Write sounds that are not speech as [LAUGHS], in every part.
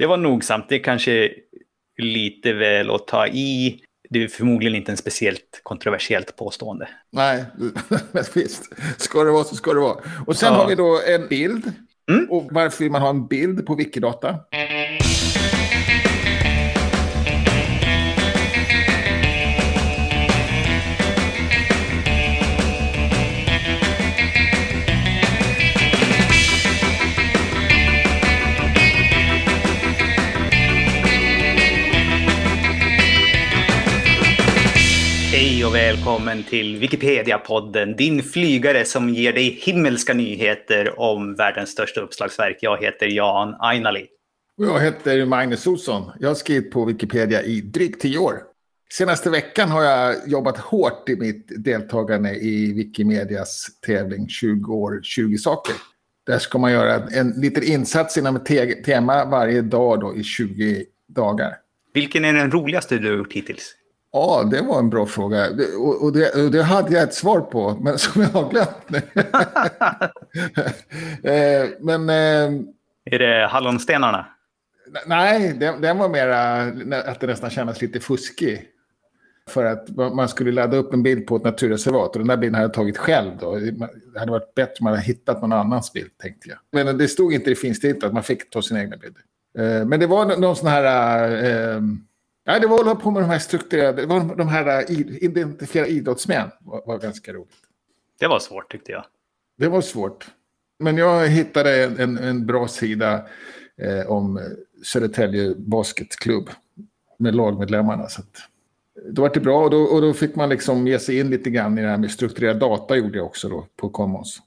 Det var nogsamt. Det är kanske lite väl att ta i. Det är förmodligen inte en speciellt kontroversiellt påstående. Nej, [LAUGHS] men visst. Ska det vara så ska det vara. Och sen Ja. har vi då en bild. Mm. Och varför vill man ha en bild på Wikidata? Välkommen till Wikipedia-podden, din flygare som ger dig himmelska nyheter om världens största uppslagsverk. Jag heter Jan Ainali. Och jag heter Magnus Olsson. Jag har skrivit på Wikipedia i drygt tio år. Senaste veckan har jag jobbat hårt i mitt deltagande i Wikimedias tävling 20 år, 20 saker. Där ska man göra en liten insats inom ett te- tema varje dag då i 20 dagar. Vilken är den roligaste du har gjort hittills? Ja, det var en bra fråga. Och, och, det, och det hade jag ett svar på, men [LAUGHS] som jag har glömt nu. [LAUGHS] Eh, men eh, Är det Hallonstenarna? nej, den, den var mera att det nästan kändes lite fuskig. För att man skulle ladda upp en bild på ett naturreservat och den där bilden hade jag tagit själv. Då. Det hade varit bättre om man hade hittat någon annans bild, tänkte jag. Men det stod inte i finstilta att man fick ta sina egna bilder. Eh, Men det var nå- någon sån här... Ja, det var att hålla på med de här strukturerade... Det var de här eh, identifiera idrottsmän. var, var ganska roligt. Det var svårt tyckte jag. Det var svårt. Men jag hittade en, en, bra sida eh, om Södertälje Basketklubb med lagmedlemmarna. Så att, då var det bra och då, och då fick man liksom ge sig in lite grann i det här med strukturerad data gjorde jag också då på Commons.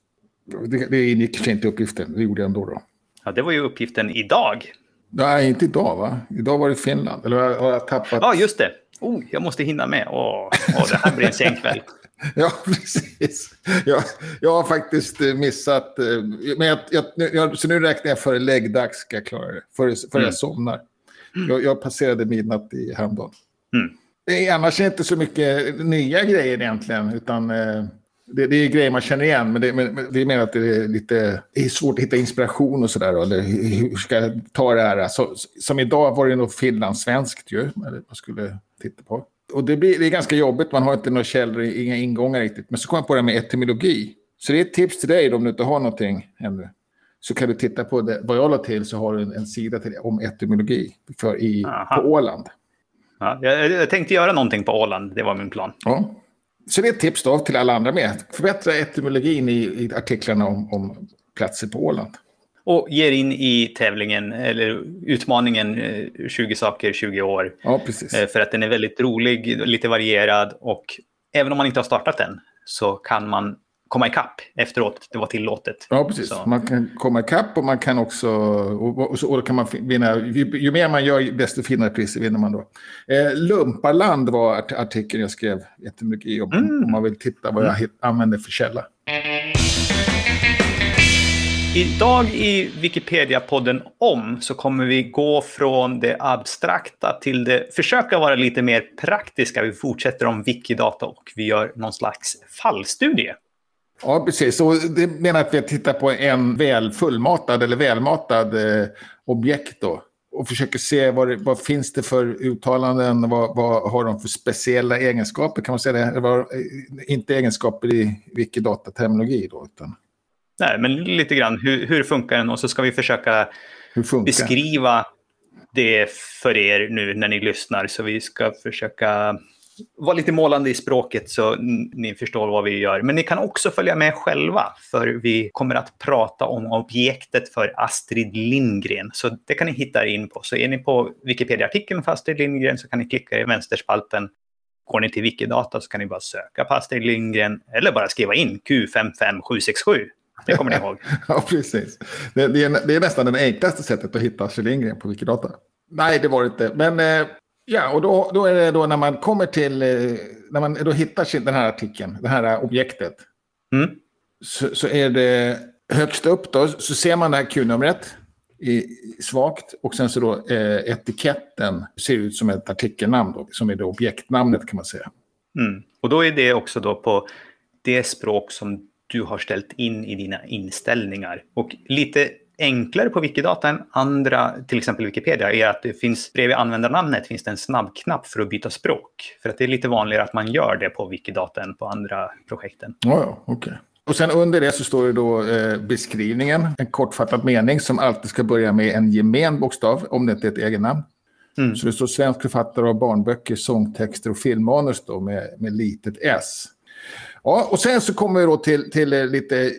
Det, det ingick sig inte i uppgiften, det gjorde jag ändå då. Ja, det var ju uppgiften idag. Nej, inte idag va? Idag var det Finland. Eller har jag, tappat? Ja, just det. Oh, jag måste hinna med. Åh, åh, det här blir en sen kväll. [LAUGHS] Ja, precis. Jag, jag har faktiskt eh, missat. eh, Men jag, jag, så nu räknar jag före läggdags ska jag klara det. Före, före Mm. jag somnar. Jag, jag passerade midnatt i häromdagen. Mm. Annars är det inte så mycket nya grejer egentligen. Utan eh, det, det är grejer man känner igen. Men det, men, men är mer att det är lite det är svårt att hitta inspiration och sådär. Eller hur ska jag ta det här? Så, som idag var det nog finlandssvenskt ju. Eller vad skulle titta på. Och det, blir, det är ganska jobbigt, man har inte några källor, inga ingångar riktigt. Men så kom jag på det här med etymologi. Så det är ett tips till dig om du inte har någonting ännu. Så kan du titta på det. Vad jag la till så har du en, en sida till, om etymologi för i, Aha. på Åland. Ja, jag, jag tänkte göra någonting på Åland, det var min plan. Ja. Så det är ett tips då till alla andra med. Förbättra etymologin i, i artiklarna om, om platser på Åland. Och ger in i tävlingen, eller utmaningen, eh, 20 saker, 20 år. Ja, precis. Eh, För att den är väldigt rolig, lite varierad och även om man inte har startat den så kan man komma ikapp efteråt. Det var tillåtet. Ja, precis. Så. Man kan komma ikapp och man kan också... Och, och, så, och kan man vinna... Ju, ju mer man gör, desto finare priser vinner man då. Eh, Lumparland var art, artikeln jag skrev etymologi om. Mm. Om man vill titta vad jag hit, använder för källa. Idag i Wikipedia-podden om så kommer vi gå från det abstrakta till det, försöka vara lite mer praktiska. Vi fortsätter om Wikidata och vi gör någon slags fallstudie. Ja, precis. Och det menar att vi tittar på en väl fullmatad eller välmatad eh, objekt då. Och försöker se vad, det, vad finns det för uttalanden, vad, vad har de för speciella egenskaper, kan man säga det? Eller eh, inte egenskaper i Wikidata-terminologi då, utan Nej, men lite grann hur, hur funkar den och så ska vi försöka beskriva det för er nu när ni lyssnar. Så vi ska försöka vara lite målande i språket så ni förstår vad vi gör. Men ni kan också följa med själva, för vi kommer att prata om objektet för Astrid Lindgren. Så det kan ni hitta in på. Så är ni på Wikipedia-artikeln för Astrid Lindgren så kan ni klicka i vänsterspalten. Går ni till Wikidata så kan ni bara söka på Astrid Lindgren eller bara skriva in Q55767. Det kommer ni ihåg. [LAUGHS] Ja, precis. Det, det, är, det är nästan det enklaste sättet att hitta Astrid Lindgren på Wikidata. Nej, det var det inte. Men eh, ja, och då, då är det då när man kommer till, eh, när man då hittar den här artikeln, det här objektet, Mm. så, så är det högst upp då, så ser man det här Q-numret i, svagt och sen så då eh, etiketten ser ut som ett artikelnamn då, som är det objektnamnet kan man säga. Mm. Och då är det också då på det språk som du har ställt in i dina inställningar. Och lite enklare på Wikidata än andra, till exempel Wikipedia, är att det finns bredvid användarnamnet finns det en snabbknapp för att byta språk. För att det är lite vanligare att man gör det på Wikidata än på andra projekten. Ja, ja, okej. Okay. Och sen under det så står det då eh, beskrivningen, en kortfattad mening som alltid ska börja med en gemen bokstav, om det inte är ett egennamn. Mm. Så det står svensk författare av barnböcker, sångtexter och filmmanus då med, med litet s. Ja, och sen så kommer vi då till, till eh, lite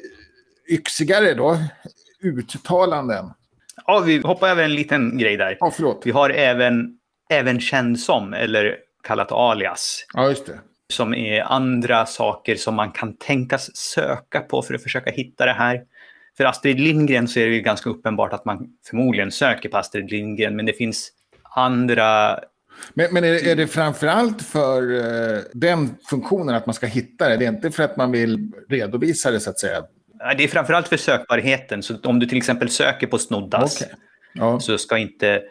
yxigare då, uttalanden. Ja, vi hoppar över en liten grej där. Ja, förlåt. Vi har även, även känd som, eller kallat alias. Ja, just det. Som är andra saker som man kan tänkas söka på för att försaka hitta det här. För Astrid Lindgren så är det ju ganska uppenbart att man förmodligen söker på Astrid Lindgren, men det finns andra men, men är, det, är det framförallt för uh, den funktionen att man ska hitta det? Det är inte för att man vill redovisa det så att säga? Det är framförallt för sökbarheten. Så om du till exempel söker på Snoddas okay. ja. så ska inte...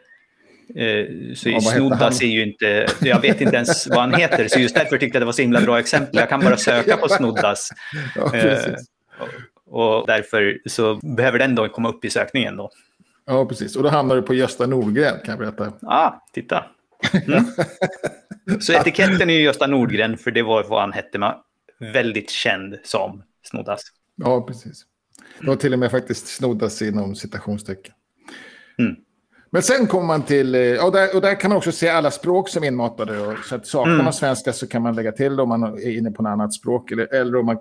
Eh, så ja, Snoddas är ju inte... Jag vet inte ens vad han heter. Så just därför tyckte jag det var så himla bra exempel. Jag kan bara söka på Snoddas. [LAUGHS] Ja, eh, och, därför så behöver den då komma upp i sökningen. Då. Ja, precis. Och då hamnar du på Gösta Nordgren, kan jag berätta. Ja, ah, titta. Mm. Så etiketten är ju Gösta Nordgren, för det var vad han hette. Man, väldigt känd som Snoddas. Ja, precis. Det var till och med faktiskt Snoddas inom citationstecken. Mm. Men sen kommer man till, eh, och där, och där kan man också se alla språk som är inmatade. Och, så att saknar mm. man svenska så kan man lägga till om man är inne på något annat språk. Eller, eller om man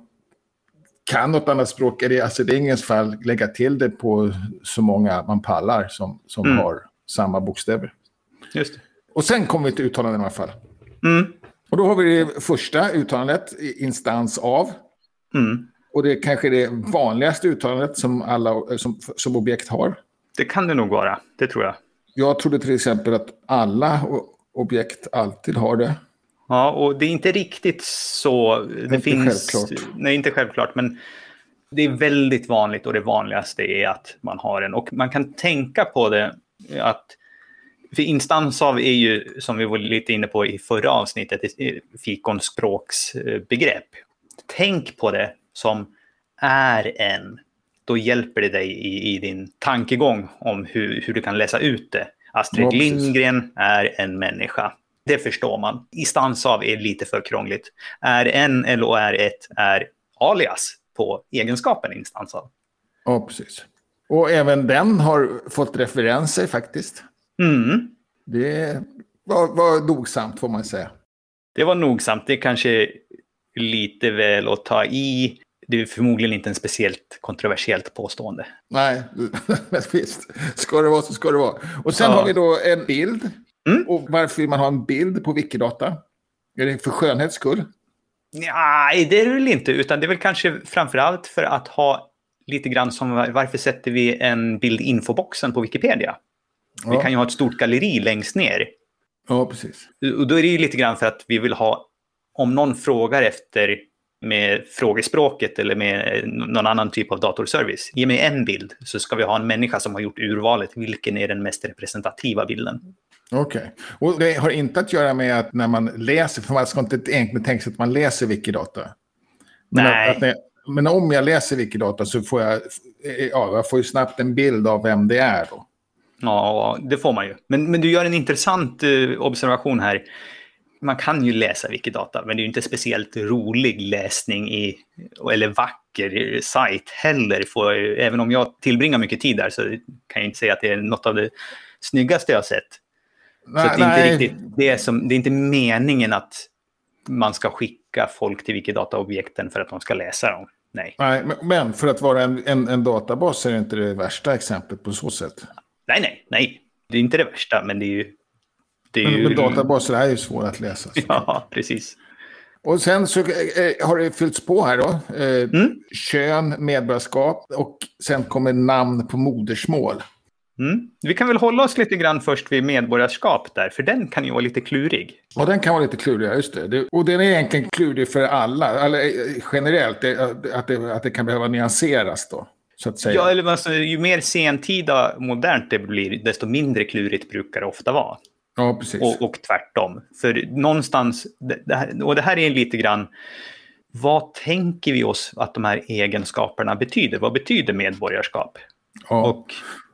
kan något annat språk, är det, alltså det är ingens fall lägga till det på så många man pallar som, som mm. har samma bokstäver. Just det. Och sen kommer vi till uttalanden i alla fall. Mm. Och då har vi det första uttalandet, instans av. Mm. Och det är kanske det vanligaste uttalandet som alla som, som objekt har. Det kan det nog vara, det tror jag. Jag trodde till exempel att alla objekt alltid har det. Ja, och det är inte riktigt så. Det inte finns, självklart. Nej, inte självklart, men det är väldigt vanligt och det vanligaste är att man har en. Och man kan tänka på det att för instans av är ju, som vi var lite inne på i förra avsnittet, fikonspråksbegrepp. Tänk på det som är en. Då hjälper det dig i, i din tankegång om hur, hur du kan läsa ut det. Astrid ja, Lindgren är en människa. Det förstår man. Instans av är lite för krångligt. Är en eller är ett är alias på egenskapen instans av. Ja, precis. Och även den har fått referenser faktiskt. Mm. Det var, var nogsamt får man säga. Det var nogsamt. Det kanske lite väl att ta i. Det är förmodligen inte en speciellt kontroversiellt påstående. Nej, [LAUGHS] visst. Ska det vara så ska det vara. Och sen ja. har vi då en bild. Mm. Och varför vill man ha en bild på Wikidata? Är det för skönhets skull? Nej, det är det väl inte. Utan det är väl kanske framför allt för att ha lite grann som varför sätter vi en bild i infoboxen på Wikipedia? Ja. Vi kan ju ha ett stort galleri längst ner. Ja, precis. Och då är det ju lite grann för att vi vill ha, om någon frågar efter med frågespråket eller med någon annan typ av datorservice. Ge mig en bild så ska vi ha en människa som har gjort urvalet. Vilken är den mest representativa bilden? Okej. Okay. Och det har inte att göra med att när man läser, för man ska inte egentligen tänka sig att man läser Wikidata. Men Nej. Att, att men om jag läser Wikidata så får jag, ja, jag får ju snabbt en bild av vem det är då. Ja, det får man ju. Men, men du gör en intressant uh, observation här. Man kan ju läsa Wikidata, men det är ju inte speciellt rolig läsning i, eller vacker sajt heller. För, även om jag tillbringar mycket tid där så kan jag inte säga att det är något av det snyggaste jag sett. Nej, så det är, inte riktigt, det, som, det är inte meningen att man ska skicka folk till Wikidata-objekten för att de ska läsa dem. Nej. Nej, men för att vara en, en, en databas är det inte det värsta exemplet på så sätt. Nej, nej, nej. Det är inte det värsta, men det är ju... Det är men, ju... men databaser är ju svåra att läsa. [LAUGHS] Ja, precis. Och sen så eh, har det fyllts på här då. Eh, mm. Kön, medborgarskap och sen kommer namn på modersmål. Mm. Vi kan väl hålla oss lite grann först vid medborgarskap där, för den kan ju vara lite klurig. Ja, den kan vara lite klurig, just det. och den är egentligen klurig för alla, eller eh, generellt, att, det, att det kan behöva nyanseras då. Så att säga. Ja, eller alltså, ju mer sentida modernt det blir, desto mindre klurigt brukar det ofta vara. Ja, precis. Och, och tvärtom. För någonstans, det här, och det här är lite grann, vad tänker vi oss att de här egenskaperna betyder? Vad betyder medborgarskap? Ja. Och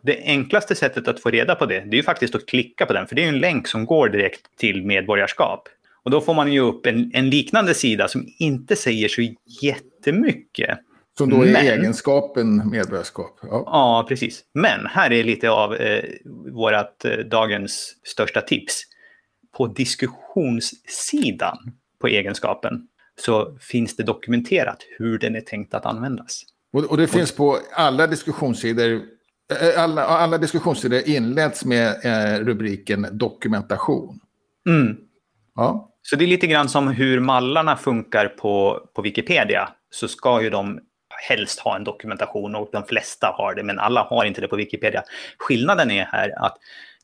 det enklaste sättet att få reda på det, det är ju faktiskt att klicka på den, för det är en länk som går direkt till medborgarskap. Och då får man ju upp en, en liknande sida som inte säger så jättemycket. Som då är Men, egenskapen medborgarskap. Ja. ja. precis. Men här är lite av eh, vårt eh, dagens största tips. På diskussionssidan på egenskapen så finns det dokumenterat hur den är tänkt att användas. Och, och det finns på alla diskussionssidor eh, alla, alla diskussionssidor inleds med eh, rubriken dokumentation. Mm. Ja. Så det är lite grann som hur mallarna funkar på, på Wikipedia. Så ska ju de helst ha en dokumentation och de flesta har det, men alla har inte det på Wikipedia. Skillnaden är här att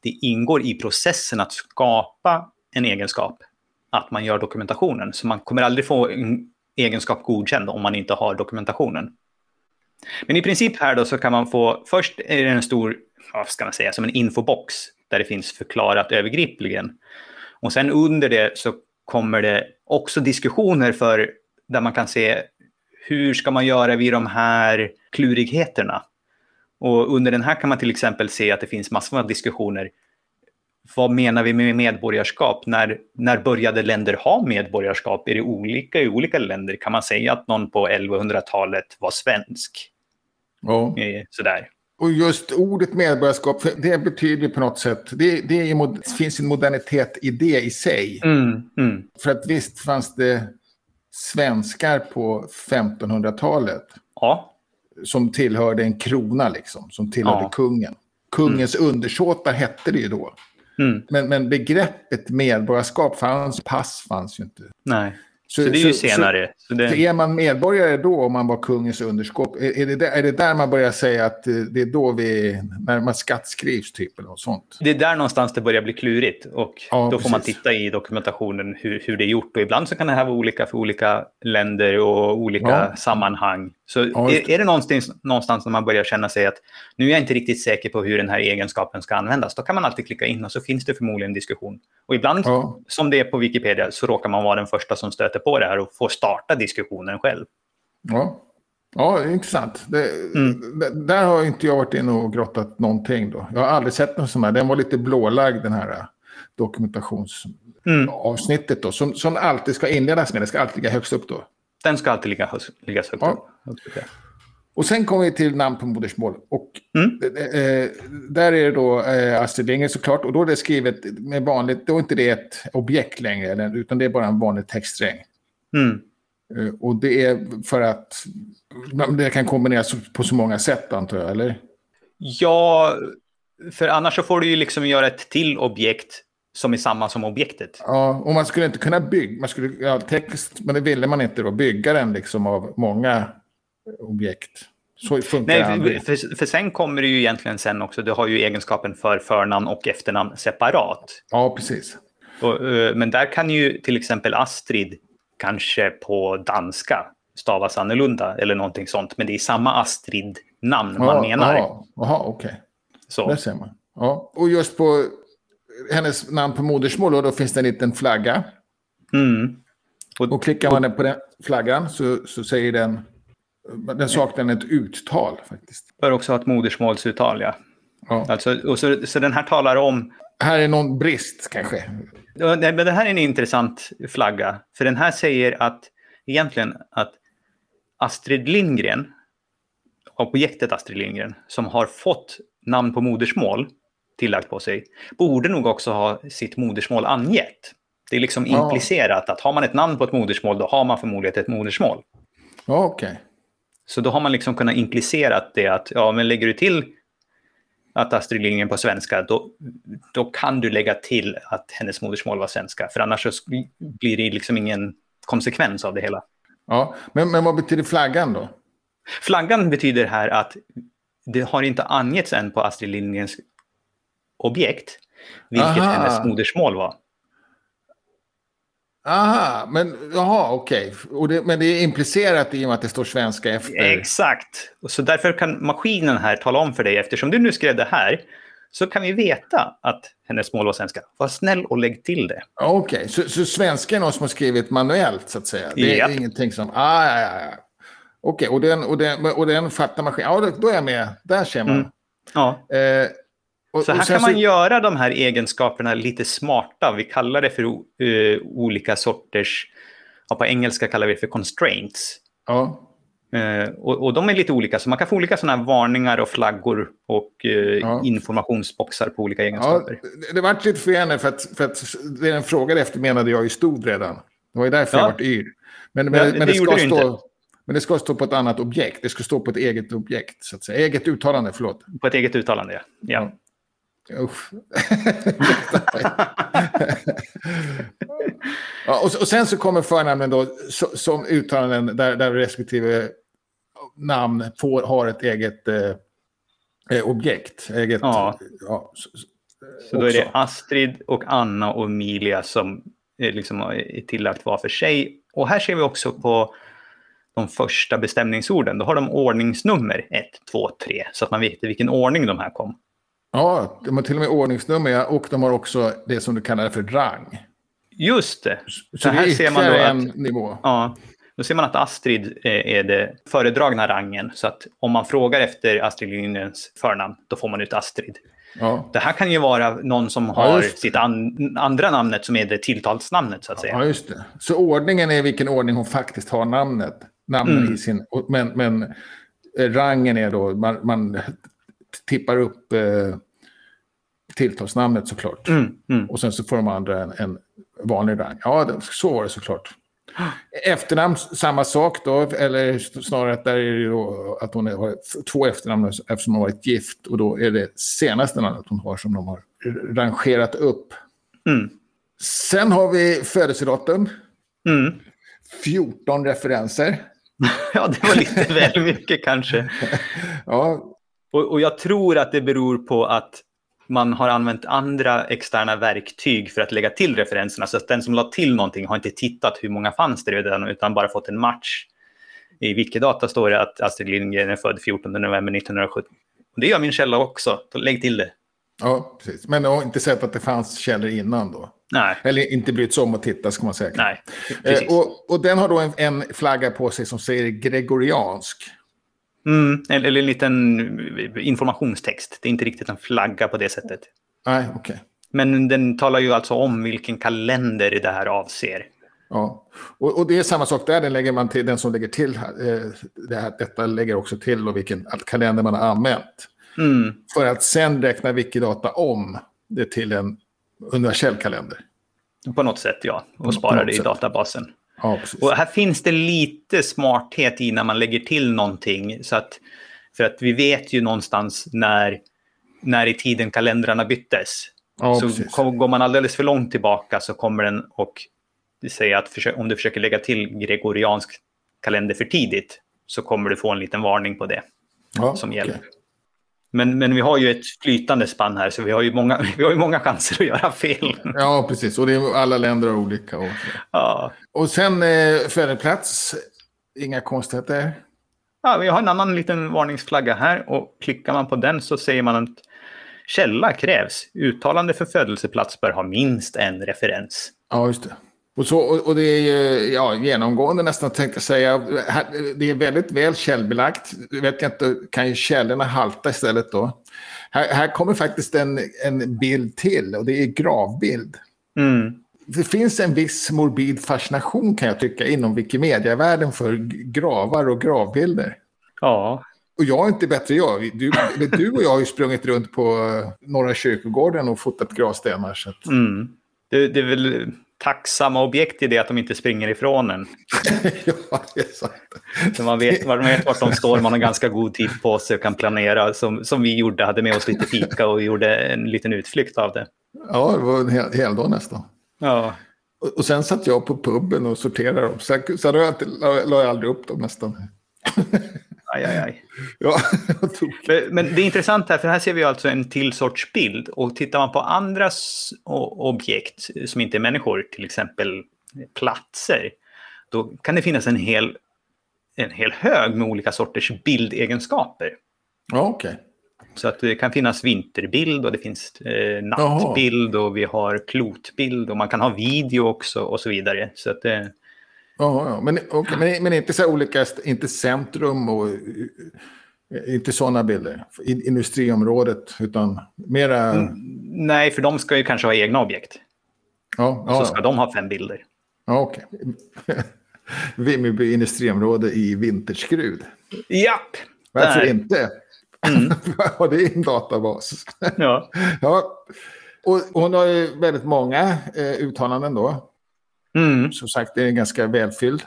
det ingår i processen att skapa en egenskap, att man gör dokumentationen. Så man kommer aldrig få en egenskap godkänd om man inte har dokumentationen. Men i princip här då så kan man få, först är det en stor, vad ska man säga, som en infobox där det finns förklarat övergripligen. Och sen under det så kommer det också diskussioner för där man kan se hur ska man göra vid de här klurigheterna? Och under den här kan man till exempel se att det finns massor av diskussioner. Vad menar vi med medborgarskap? När, när började länder ha medborgarskap? Är det olika i olika länder? Kan man säga att någon på 1100-talet var svensk? Ja. Sådär. Och just ordet medborgarskap, det betyder på något sätt, det, det, är, det finns en modernitet i det i sig. Mm, mm. För att visst fanns det svenskar på 1500-talet. Ja. Som tillhörde en krona liksom, som tillhörde ja. kungen. Kungens mm. undersåtar hette det ju då. Mm. Men, men begreppet medborgarskap fanns, pass fanns ju inte. Nej. Så, så det är ju senare. Så, det... så, är man medborgare då om man var kungens underskott? Är, är, det där, är det där man börjar säga att det är då vi, när man skattskrivs typ eller något sånt? Det är där någonstans det börjar bli klurigt och ja, då precis. får man titta i dokumentationen hur, hur det är gjort och ibland så kan det här vara olika för olika länder och olika ja. sammanhang. Så ja, är, är det någonstans, någonstans när man börjar känna sig att nu är jag inte riktigt säker på hur den här egenskapen ska användas, då kan man alltid klicka in och så finns det förmodligen en diskussion. Och ibland, som det är på Wikipedia, så råkar man vara den första som stöter på det här och får starta diskussionen själv. Ja, ja intressant. Det, mm. Där har inte jag varit inne och grottat någonting. Då. Jag har aldrig sett någon sån här. Den var lite blålagd, den här äh, dokumentationsavsnittet. Då, som, som alltid ska inledas med. Det ska alltid ligga högst upp då. Den ska alltid ligga, ligga högt ja. upp. Och sen kommer vi till namn på modersmål. Och mm. eh, där är det då eh, Astrid Lindgren såklart. Och då är det skrivet med vanligt, då är inte det ett objekt längre, utan det är bara en vanlig textsträng. Mm. Eh, och det är för att det kan kombineras på så många sätt antar jag, eller? Ja, för annars så får du ju liksom göra ett till objekt som är samma som objektet. Ja, och man skulle inte kunna bygga, man skulle, ja, text, men det ville man inte då, bygga den liksom av många objekt. Så funkar Nej, för, för, för, sen kommer det ju egentligen sen också, du har ju egenskapen för förnamn och efternamn separat. Ja, precis. Och, eh, men där kan ju till exempel Astrid kanske på danska stavas annorlunda eller någonting sånt. Men det är samma Astrid-namn man menar. Jaha, okej. Okay. Där ser man. Ja. Och just på hennes namn på modersmål, då, då finns det en liten flagga. Mm. Och, och klickar man på den flaggan så, så säger den... Den saknar ett uttal faktiskt. Bör också ha ett modersmålsuttal, ja. ja. Alltså, och så, så den här talar om... Här är någon brist kanske. Ja, men det här är en intressant flagga. För den här säger att egentligen att Astrid Lindgren, objektet Astrid Lindgren, som har fått namn på modersmål tillagt på sig, borde nog också ha sitt modersmål angett. Det är liksom ja. implicerat att har man ett namn på ett modersmål, då har man förmodligen ett modersmål. Ja, okej. Okay. Så då har man liksom kunnat implicera det att, ja, men lägger du till att Astrid Lindgren på svenska, då, då kan du lägga till att hennes modersmål var svenska. För annars blir det liksom ingen konsekvens av det hela. Ja, men, men vad betyder flaggan då? Flaggan betyder här att det har inte angetts än på Astrid Lindgrens objekt vilket Aha. hennes modersmål var. Aha, men jaha, okej. Okay. Men det är implicerat i och med att det står svenska efter. Exakt. Och så därför kan maskinen här tala om för dig, eftersom du nu skrev det här, så kan vi veta att hennes mål var svenska. Var snäll och lägg till det. Okej, okay. så, så svenska är någon som har skrivit manuellt så att säga? Det är yep. ingenting som... Ah, ja, ja, ja. Okej, och, den, och, den, och den fattar maskin. Ja, då är jag med. Där ser man. Mm. Ja. Eh, och, Så här kan man göra de här egenskaperna lite smarta. Vi kallar det för eh, olika sorters, ja, på engelska kallar vi det för constraints. Ja, Eh, och, och de är lite olika, så man kan få olika sådana här varningar och flaggor och eh, Ja. informationsboxar på olika ja, egenskaper. det, det vart lite förvirrande för att, för att det den frågade efter menade jag ju stod redan. Det var ju därför Ja. jag vart yr. Men, men, Ja, men, det det gjorde ska stå, inte. men det ska stå på ett annat objekt. Det ska stå på ett eget objekt, så att säga. Eget uttalande, förlåt. På ett eget uttalande, ja. ja. Usch. [LAUGHS] ja, och, och sen så kommer förnamnen då so- som uttalanden där, där respektive namn får, har ett eget eh, eh, objekt. Eget, Ja. ja, så, så- då är det. Astrid och Anna och Emilia som eh, liksom är tillagt var för sig. Och här ser vi också på de första bestämningsorden. Då har de ordningsnummer 1, 2, 3. Så att man vet i vilken ordning de här kom. Ja, de har till och med ordningsnummer och de har också det som du kallar för rang. Just det. Så, Så det här är ser man då att- en nivå. Ja, då ser man att Astrid eh, är det föredragna rangen. Så att om man frågar efter Astrid Lindgrens förnamn, då får man ut Astrid. Ja. Det här kan ju vara någon som Ja, har det. sitt an andra namnet som är det tilltalsnamnet så att säga. ja, just det. Så ordningen är vilken ordning hon faktiskt har namnet. Namnen Mm. i sin... Men, men eh, rangen är då, man, man tippar upp eh, tilltalsnamnet såklart. Mm, mm. Och sen så får de andra en, en vanlig rang. Ja, så var det såklart. Efternamn, samma sak då, eller snarare att där är det då att hon har två efternamn eftersom hon har varit gift. Och då är det senaste namnet hon har som de har rangerat upp. Mm. Sen har vi födelsedatum, Mm. 14 referenser. [LAUGHS] Ja, det var lite väl mycket kanske. [LAUGHS] Ja, Och, och jag tror att det beror på att man har använt andra externa verktyg för att lägga till referenserna. Så att den som la till någonting har inte tittat hur många fanns det redan, utan bara fått en match. I Wikidata står det att Astrid Lindgren är född 14 november 1970. Och det gör min källa också. Så lägg till det. ja, precis. Men jag har inte sett att det fanns källor innan då. Nej, Eller inte brytt sig om att titta ska man säga. nej. Eh, och, och den har då en, en flagga på sig som säger gregoriansk. Mm, eller, en liten informationstext. Det är inte riktigt en flagga på det sättet. Nej, okej. Men den talar ju alltså om vilken kalender det här avser. Ja. Och, och det är samma sak där, den, lägger man till, den som lägger till eh, det här, detta lägger också till och vilken kalender man har använt. Mm, För att sen räkna Wikidata om det till en universell kalender. på något sätt, ja. Och något det i sätt. databasen. Ja. Och här finns det lite smarthet i när man lägger till någonting. Så att, för att vi vet ju någonstans när, när i tiden kalendrarna byttes. Ja, så precis. går man alldeles för långt tillbaka så kommer den och säga att om du försöker lägga till gregoriansk kalender för tidigt så kommer du få en liten varning på det ja, som okej. hjälp. Men, men vi har ju ett flytande spann här så vi har ju många, [LAUGHS] vi har ju många chanser att göra fel. Ja, precis. Och det är, alla länder har olika. Och, Ja. och sen eh, födelseplats, inga konstigheter. Ja, vi har en annan liten varningsflagga här och klickar man på den så säger man att källa krävs. Uttalande för födelseplats bör ha minst en referens. Ja, just det. Och, så, och, det är ju ja, genomgående nästan tänkte jag säga. Det är väldigt väl källbelagt. Vet jag inte, kan ju källorna halta istället då? Här, här kommer faktiskt en, en bild till och det är gravbild. Mm. Det finns en viss morbid fascination kan jag tycka inom Wikimedia-världen för gravar och gravbilder. Ja, Och jag är inte bättre jag. Du, du och jag har ju sprungit runt på eh, Norra kyrkogården och fotat gravstenar. Så att, mm. det, det är väl tacksamma objekt i det att de inte springer ifrån en. [LAUGHS] ja, det är sant. Så man vet, man vet vart de står, man har ganska god tid på sig och kan planera. Som, som vi gjorde, hade med oss lite fika och gjorde en liten utflykt av det. Ja, det var en hel, hel dag nästan. Ja, Och, och sen satt jag på puben och sorterade dem. Sen, sen la jag, aldrig upp dem nästan. Aj, aj, aj. Ja. [LAUGHS] Men, men det är intressant här, för här ser vi alltså en till sorts bild. Och tittar man på andra objekt som inte är människor, till exempel platser, då kan det finnas en hel, en hel hög med olika sorters bildegenskaper. Ja, okej. Så att det kan finnas vinterbild och det finns eh, nattbild och vi har klotbild och man kan ha video också och så vidare. Så att det, Ja, ja. Men, okay, men, men inte så olika, inte centrum och eh, inte sådana bilder. Industriområdet, utan mera... Mm, nej, för de ska ju kanske ha egna objekt. Ja, och så ska ja. de ha fem bilder. Ja, okej. Okay. [LAUGHS] Vimmerby industriområde i Vinterskrud. Japp! Varför där. inte? Mm. [LAUGHS] ja, det är en databas. Ja. [LAUGHS] ja. Och hon har ju väldigt många eh, uttalanden då. Mm. Som sagt, det är ganska välfylld.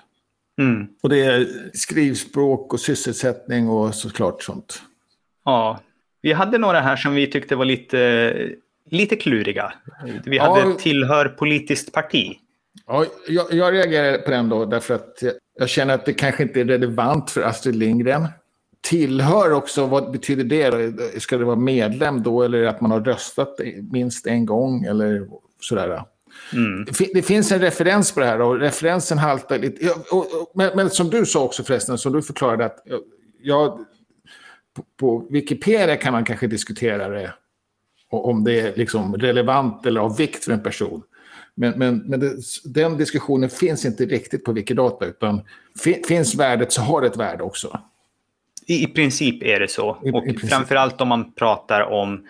Mm. Och det är skrivspråk och sysselsättning och såklart sånt. Ja, vi hade några här som vi tyckte var lite, lite kluriga. Vi hade ja, tillhör politiskt parti. Ja, jag, jag reagerar på den då därför att jag känner att det kanske inte är relevant för Astrid Lindgren. Tillhör också, vad betyder det? Ska det vara medlem då eller att man har röstat minst en gång eller sådär? Mm. Det finns en referens på det här och referensen haltar lite. Men, men, som du sa också förresten, som du förklarade att jag, på, Wikipedia kan man kanske diskutera det om det är liksom relevant eller av vikt för en person. Men, men, men det, den diskussionen finns inte riktigt på Wikidata, utan finns värdet så har det ett värde också. I, i princip är det så. I, och i framförallt om man pratar om...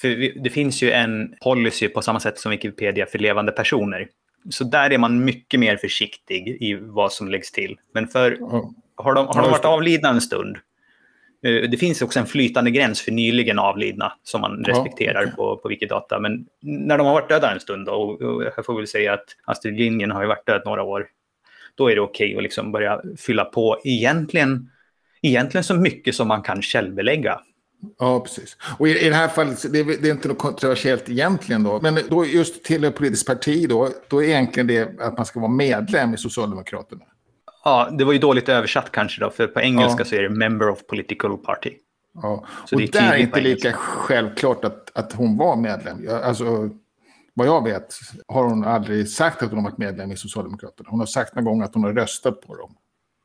För det finns ju en policy på samma sätt som Wikipedia för levande personer. Så där är man mycket mer försiktig i vad som läggs till. Men för, har de, har de varit avlidna en stund Eh, det finns också en flytande gräns för nyligen avlidna som man respekterar okay. på, på Wikidata. Men när de har varit döda en stund, då, och jag får väl säga att Astrid Lindgren har ju varit död några år, då är det okej okay att liksom börja fylla på egentligen, egentligen så mycket som man kan källbelägga. Ja, precis. Och i, i det här fallet, det är, det är inte något kontroversiellt egentligen då, men då just till ett politiskt parti då, då är egentligen det att man ska vara medlem i Socialdemokraterna. Ja, det var ju dåligt översatt kanske då, för på engelska ja. så är det member of political party. Ja, så och det är, där är inte lika självklart att, att hon var medlem. Alltså, vad jag vet har hon aldrig sagt att hon har varit medlem i Socialdemokraterna. Hon har sagt någon gång att hon har röstat på dem.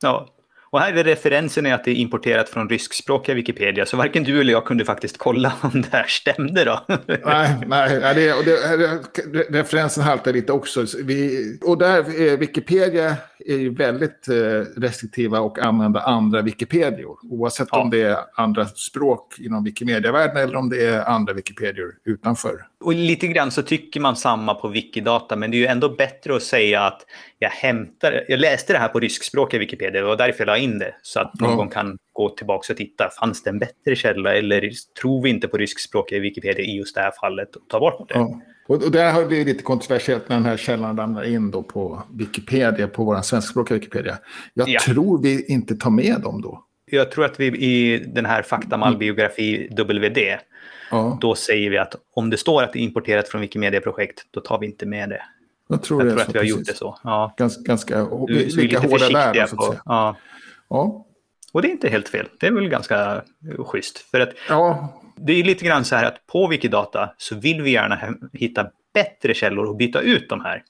Ja, och här är referensen att det är importerat från ryskspråkiga Wikipedia, så varken du eller jag kunde faktiskt kolla [LAUGHS] om det här stämde då. nej, nej det, och det, referensen haltar lite också. Vi, och där, Wikipedia är ju väldigt eh, restriktiva och använder andra Wikipedior. Oavsett ja. om det är andra språk inom Wikimedia-världen eller om det är andra Wikipedior utanför. Och lite grann så tycker man samma på Wikidata, men det är ju ändå bättre att säga att jag hämtar, jag läste det här på ryskspråkiga Wikipedia, det var därför jag la in det. Så att någon gång kan gå tillbaka och titta, fanns det en bättre källa eller tror vi inte på ryskspråkiga Wikipedia i just det här fallet och ta bort det? Ja. Och, där har det blivit lite kontroversiellt när den här källan ramlar in då på Wikipedia, på vår svenskspråkiga Wikipedia. Jag ja. tror vi inte tar med dem då. Jag tror att vi i den här faktamallbiografi WD, ja. då säger vi att om det står att det är importerat från Wikimedia-projekt, då tar vi inte med det. Jag tror, jag tror att vi har gjort det så. Ja. Ganska, ganska lika hårda där. Så på, ja. ja. Och det är inte helt fel. Det är väl ganska schysst. För att ja. Det är lite grann så här att på Wikidata så vill vi gärna hitta bättre källor och byta ut de här.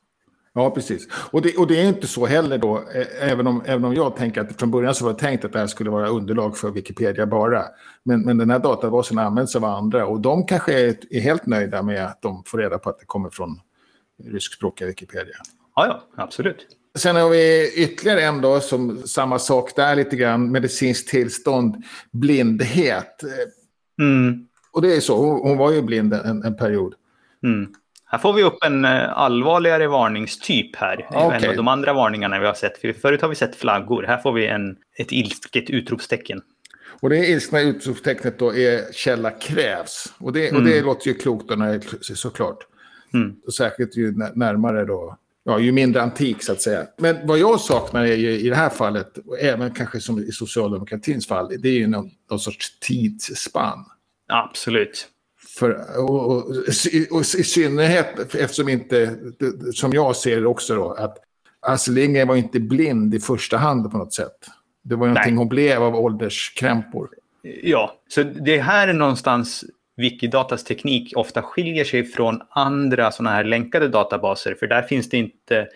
Ja, precis. Och det, och det är inte så heller då, även om, även om jag tänker att från början så var det tänkt att det här skulle vara underlag för Wikipedia bara. Men, men den här databasen används av andra och de kanske är, är helt nöjda med att de får reda på att det kommer från ryskspråkiga Wikipedia. Ja, ja, absolut. Sen har vi ytterligare en då, som samma sak där lite grann, medicinskt tillstånd, blindhet. Mm. Och det är så, hon, hon var ju blind en, en period. Mm. Här får vi upp en uh, allvarligare varningstyp här. Okay. Än de andra varningarna vi har sett. För förut har vi sett flaggor. Här får vi en, ett ilsket utropstecken. Och det ilskna utropstecknet då är källa krävs. Och det, mm. och det mm. låter ju klokt då när det, såklart. Mm. Och särskilt ju närmare då, ja, ju mindre antik så att säga. Men vad jag saknar är ju i det här fallet, och även kanske som i socialdemokratins fall, det är ju någon, någon sorts tidsspann. Absolut. För, och, och, och, i synnerhet eftersom inte, som jag ser det också då, att Astrid Lindgren var inte blind i första hand på något sätt. Det var någonting Nej. hon blev av ålderskrämpor. Ja, så det här är någonstans Wikidatas teknik ofta skiljer sig från andra sådana här länkade databaser. För där finns det inte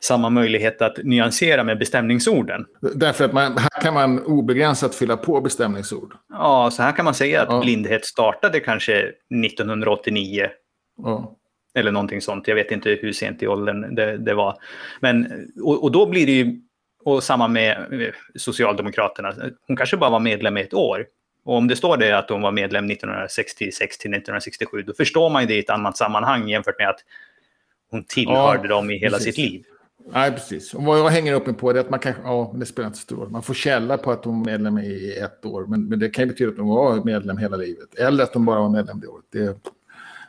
samma möjlighet att nyansera med bestämningsorden. Därför att man, här kan man obegränsat fylla på bestämningsord. Ja, så här kan man säga att ja. blindhet startade kanske 1989. Ja. Eller någonting sånt. Jag vet inte hur sent i åldern det, det var. Men, och, och, då blir det ju, och samma med Socialdemokraterna, hon kanske bara var medlem i ett år. Och om det står det att hon var medlem 1966 till 1967, då förstår man ju det i ett annat sammanhang jämfört med att hon tillhörde ja, dem i hela precis. sitt liv. Nej, precis. Och vad jag hänger upp mig på är att man kan, ja, det spelar inte så stor roll. Man får källa på att hon var medlem i ett år, men, men det kan ju betyda att hon var medlem hela livet. Eller att hon bara var medlem det året. Det,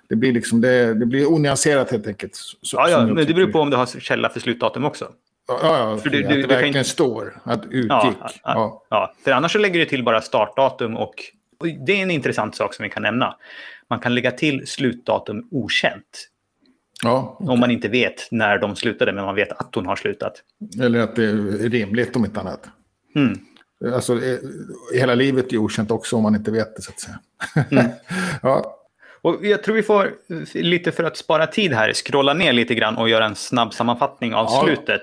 det blir liksom, det, det blir onyanserat helt enkelt. Så, ja, ja men det beror på om du har källa för slutdatum också. Ja, för det, att det verkligen inte... står att utgick. Ja, ja, ja. för annars så lägger du till bara startdatum och, och det är en intressant sak som vi kan nämna. Man kan lägga till slutdatum okänt. Ja, okay. Om man inte vet när de slutade, men man vet att hon har slutat. Eller att det är rimligt om inte annat. Mm. Alltså, eh, hela livet är okänt också om man inte vet det, så att säga. Mm. [LAUGHS] ja. Och jag tror vi får, lite för att spara tid här, scrolla ner lite grann och göra en snabb sammanfattning av ja. slutet.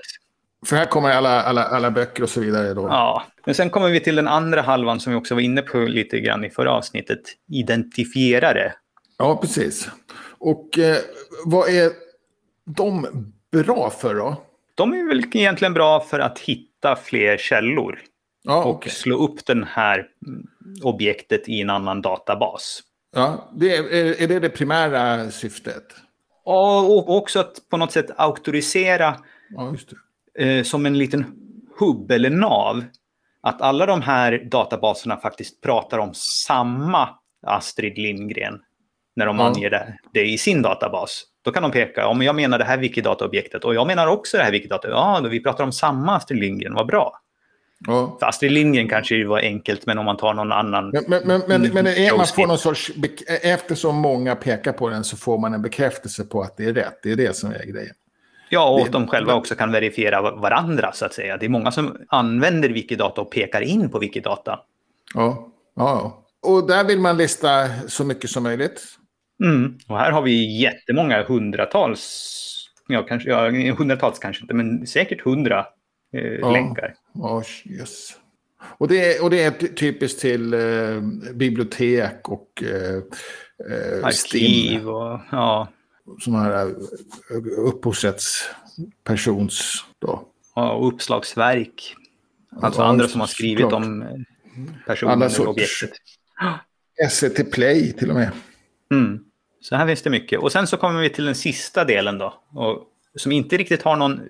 För här kommer alla, alla, alla böcker och så vidare. Då. Ja, men sen kommer vi till den andra halvan som vi också var inne på lite grann i förra avsnittet. Identifierare. Ja, precis. Och eh, vad är de bra för då? De är väl egentligen bra för att hitta fler källor. Ja, och okay. slå upp den här objektet i en annan databas. Ja, det är, är det det primära syftet? Ja, och också att på något sätt auktorisera ja, eh, som en liten hubb eller nav. Att alla de här databaserna faktiskt pratar om samma Astrid Lindgren när de ja. anger det, det, i sin databas. Då kan de peka, om jag menar det här Wikidata-objektet och jag menar också det här Wikidata. Ja, vi pratar om samma Astrid Lindgren, vad bra. Ja. För Astrid Lindgren kanske var enkelt, men om man tar någon annan... Men, men, men, men, men är, man får någon sorts... Eftersom många pekar på den så får man en bekräftelse på att det är rätt. Det är det som är grejen. Ja, och att de själva också kan verifiera varandra, så att säga. Det är många som använder Wikidata och pekar in på Wikidata. Ja, ja. Och där vill man lista så mycket som möjligt. Mm. Och här har vi jättemånga hundratals, ja, kanske, ja, hundratals kanske inte, men säkert hundra eh, ja. länkar. Oh, yes. och, det är, och det är typiskt till eh, bibliotek och eh, eh arkiv och ja. Sådana här eh, upphovsrättspersons då. Ja, och uppslagsverk. Alltså ja, andra som har skrivit klart. om eh, personen eller objektet. [GASPS] SVT Play till och med. Mm. Så här finns det mycket. Och sen så kommer vi till den sista delen då. Och, som inte riktigt har någon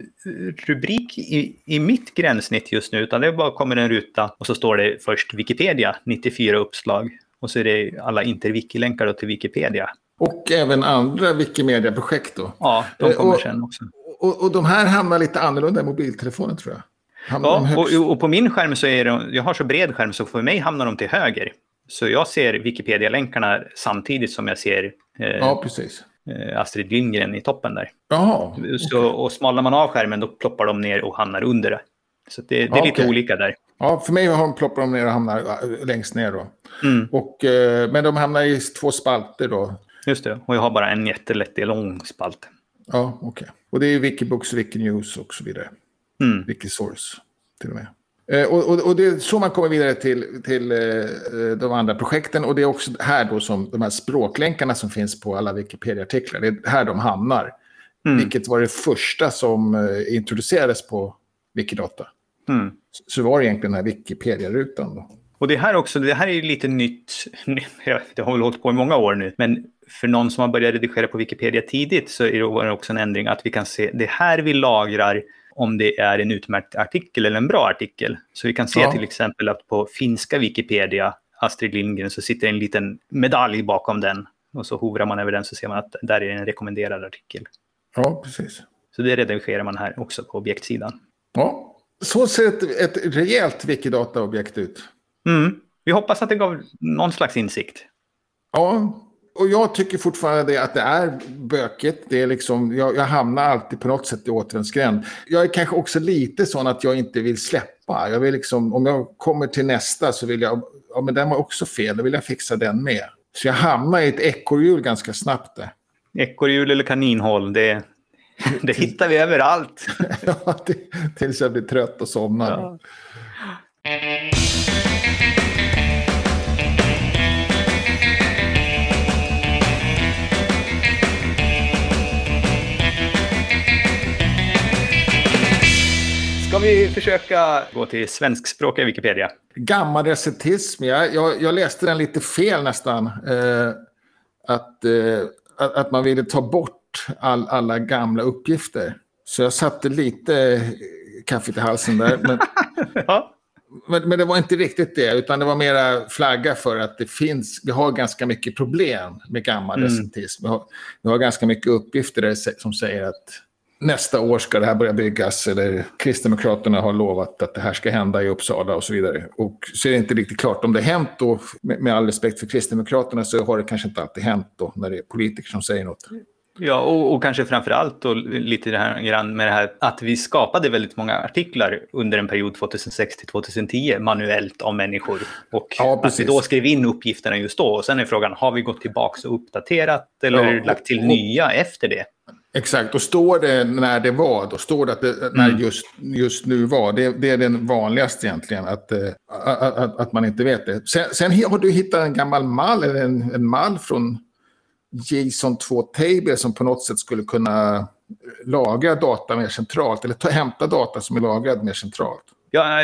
rubrik i, i mitt gränssnitt just nu. Utan det bara kommer en ruta och så står det först Wikipedia, 94 uppslag. Och så är det alla interwiki-länkar till Wikipedia. Och även andra Wikimedia-projekt då. Ja, de kommer och, sen också. Och, och de här hamnar lite annorlunda i mobiltelefonen tror jag. Hamnar ja, och, och, på min skärm så är det, jag har så bred skärm så för mig hamnar de till höger. Så jag ser Wikipedia-länkarna samtidigt som jag ser eh, ja, precis. Eh, Astrid Lindgren i toppen där. Jaha, så, okay. Och smalnar man av skärmen då ploppar de ner och hamnar under det. Så det, det är okay. lite olika där. Ja, för mig har de ploppar de ner och hamnar äh, längst ner då. Mm. Och, eh, men de hamnar i två spalter då. Just det, och jag har bara en jättelätt lång spalt. Ja, okej. Okay. Och det är Wikibooks, Wikinews och så vidare. Mm. Wikisource till och med. Eh, och, och, och, det är så man kommer vidare till, till eh, de andra projekten. Och det är också här då som de här språklänkarna som finns på alla Wikipedia-artiklar, det är här de hamnar. Mm. Vilket var det första som eh, introducerades på Wikidata. Mm. Så var det egentligen den här Wikipedia-rutan. Och det här också, det här är lite nytt. [LAUGHS] Det har väl hållit på i många år nu. Men för någon som har börjat redigera på Wikipedia tidigt så är det också en ändring att vi kan se det här vi lagrar om det är en utmärkt artikel eller en bra artikel. Så vi kan se ja. till exempel att på finska Wikipedia, Astrid Lindgren, så sitter en liten medalj bakom den. Och så hovrar man över den så ser man att där är en rekommenderad artikel. Ja, precis. Så det redigerar man här också på objektsidan. Ja, så ser ett, ett rejält Wikidata-objekt ut. Mm. Vi hoppas att det gav någon slags insikt. Ja, och jag tycker fortfarande det att det är bökigt. Det är liksom, jag, jag hamnar alltid på något sätt i återvändsgränd. Jag är kanske också lite sån att jag inte vill släppa. Jag vill liksom, om jag kommer till nästa så vill jag, ja men den var också fel, då vill jag fixa den med. Så jag hamnar i ett ekorrhjul ganska snabbt där. Ekorrhjul eller kaninhål, det, det hittar vi överallt. [LAUGHS] ja, tills jag blir trött och somnar. Ja. Ska vi försöka gå till svenskspråkiga Wikipedia? Gammal resetism, jag, jag, läste den lite fel nästan. Eh, att, eh, att, man ville ta bort all, alla gamla uppgifter. Så jag satte lite kaffet i halsen där. Men, [LAUGHS] ja. men, men, det var inte riktigt det, utan det var mera flagga för att det finns, vi har ganska mycket problem med gammal mm. Vi har, vi har ganska mycket uppgifter som säger att nästa år ska det här börja byggas eller Kristdemokraterna har lovat att det här ska hända i Uppsala och så vidare. Och så är det inte riktigt klart om det hänt då, med all respekt för Kristdemokraterna så har det kanske inte alltid hänt då när det är politiker som säger något. Ja, och, och kanske framför allt då lite det här, grann med det här att vi skapade väldigt många artiklar under en period 2006 till 2010 manuellt av människor. Och ja, att vi då skrev in uppgifterna just då. Och sen är frågan, har vi gått tillbaka och uppdaterat eller ja, lagt till och, nya efter det? Exakt, och står det när det var, då står det att det, när mm. just, just nu var. Det, det, är den vanligaste egentligen, att, att, eh, att, att, man inte vet det. Sen, sen har du hittat en gammal mall, eller en, en mall från JSON 2 Table som på något sätt skulle kunna lagra data mer centralt, eller ta, hämta data som är lagrad mer centralt. Ja,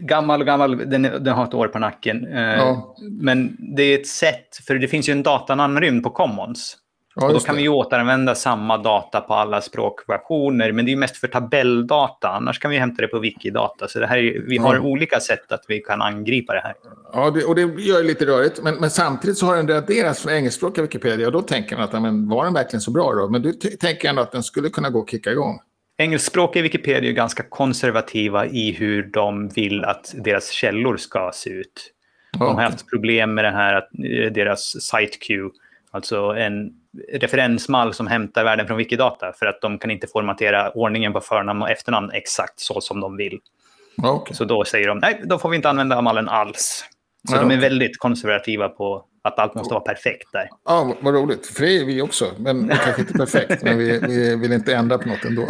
gammal och gammal, den, den har ett år på nacken. Eh, ja. Men det är ett sätt, för det finns ju en datanamnrymd på Commons. Ja, och då kan det. vi återanvända samma data på alla språkversioner, men det är mest för tabelldata. Annars kan vi hämta det på Wikidata. Så det här är, vi har ja. olika sätt att vi kan angripa det här. Ja, det, och det gör det lite rörigt. Men, men, samtidigt så har den raderats från engelskspråkiga Wikipedia. Och då tänker man att men, var den verkligen så bra då? Men du tänker ändå att den skulle kunna gå och kicka igång. Engelskspråkiga Wikipedia är ganska konservativa i hur de vill att deras källor ska se ut. De har haft problem med det här att eh, deras site queue, alltså en referensmall som hämtar värden från Wikidata för att de kan inte formatera ordningen på förnamn och efternamn exakt så som de vill. Okay. Så då säger de nej, då får vi inte använda mallen alls. Så ja, de är okay. väldigt konservativa på att allt måste vara perfekt där. Ja, vad roligt. För det är vi också. Men kanske inte perfekt, men vi, vi vill inte ändra på något ändå.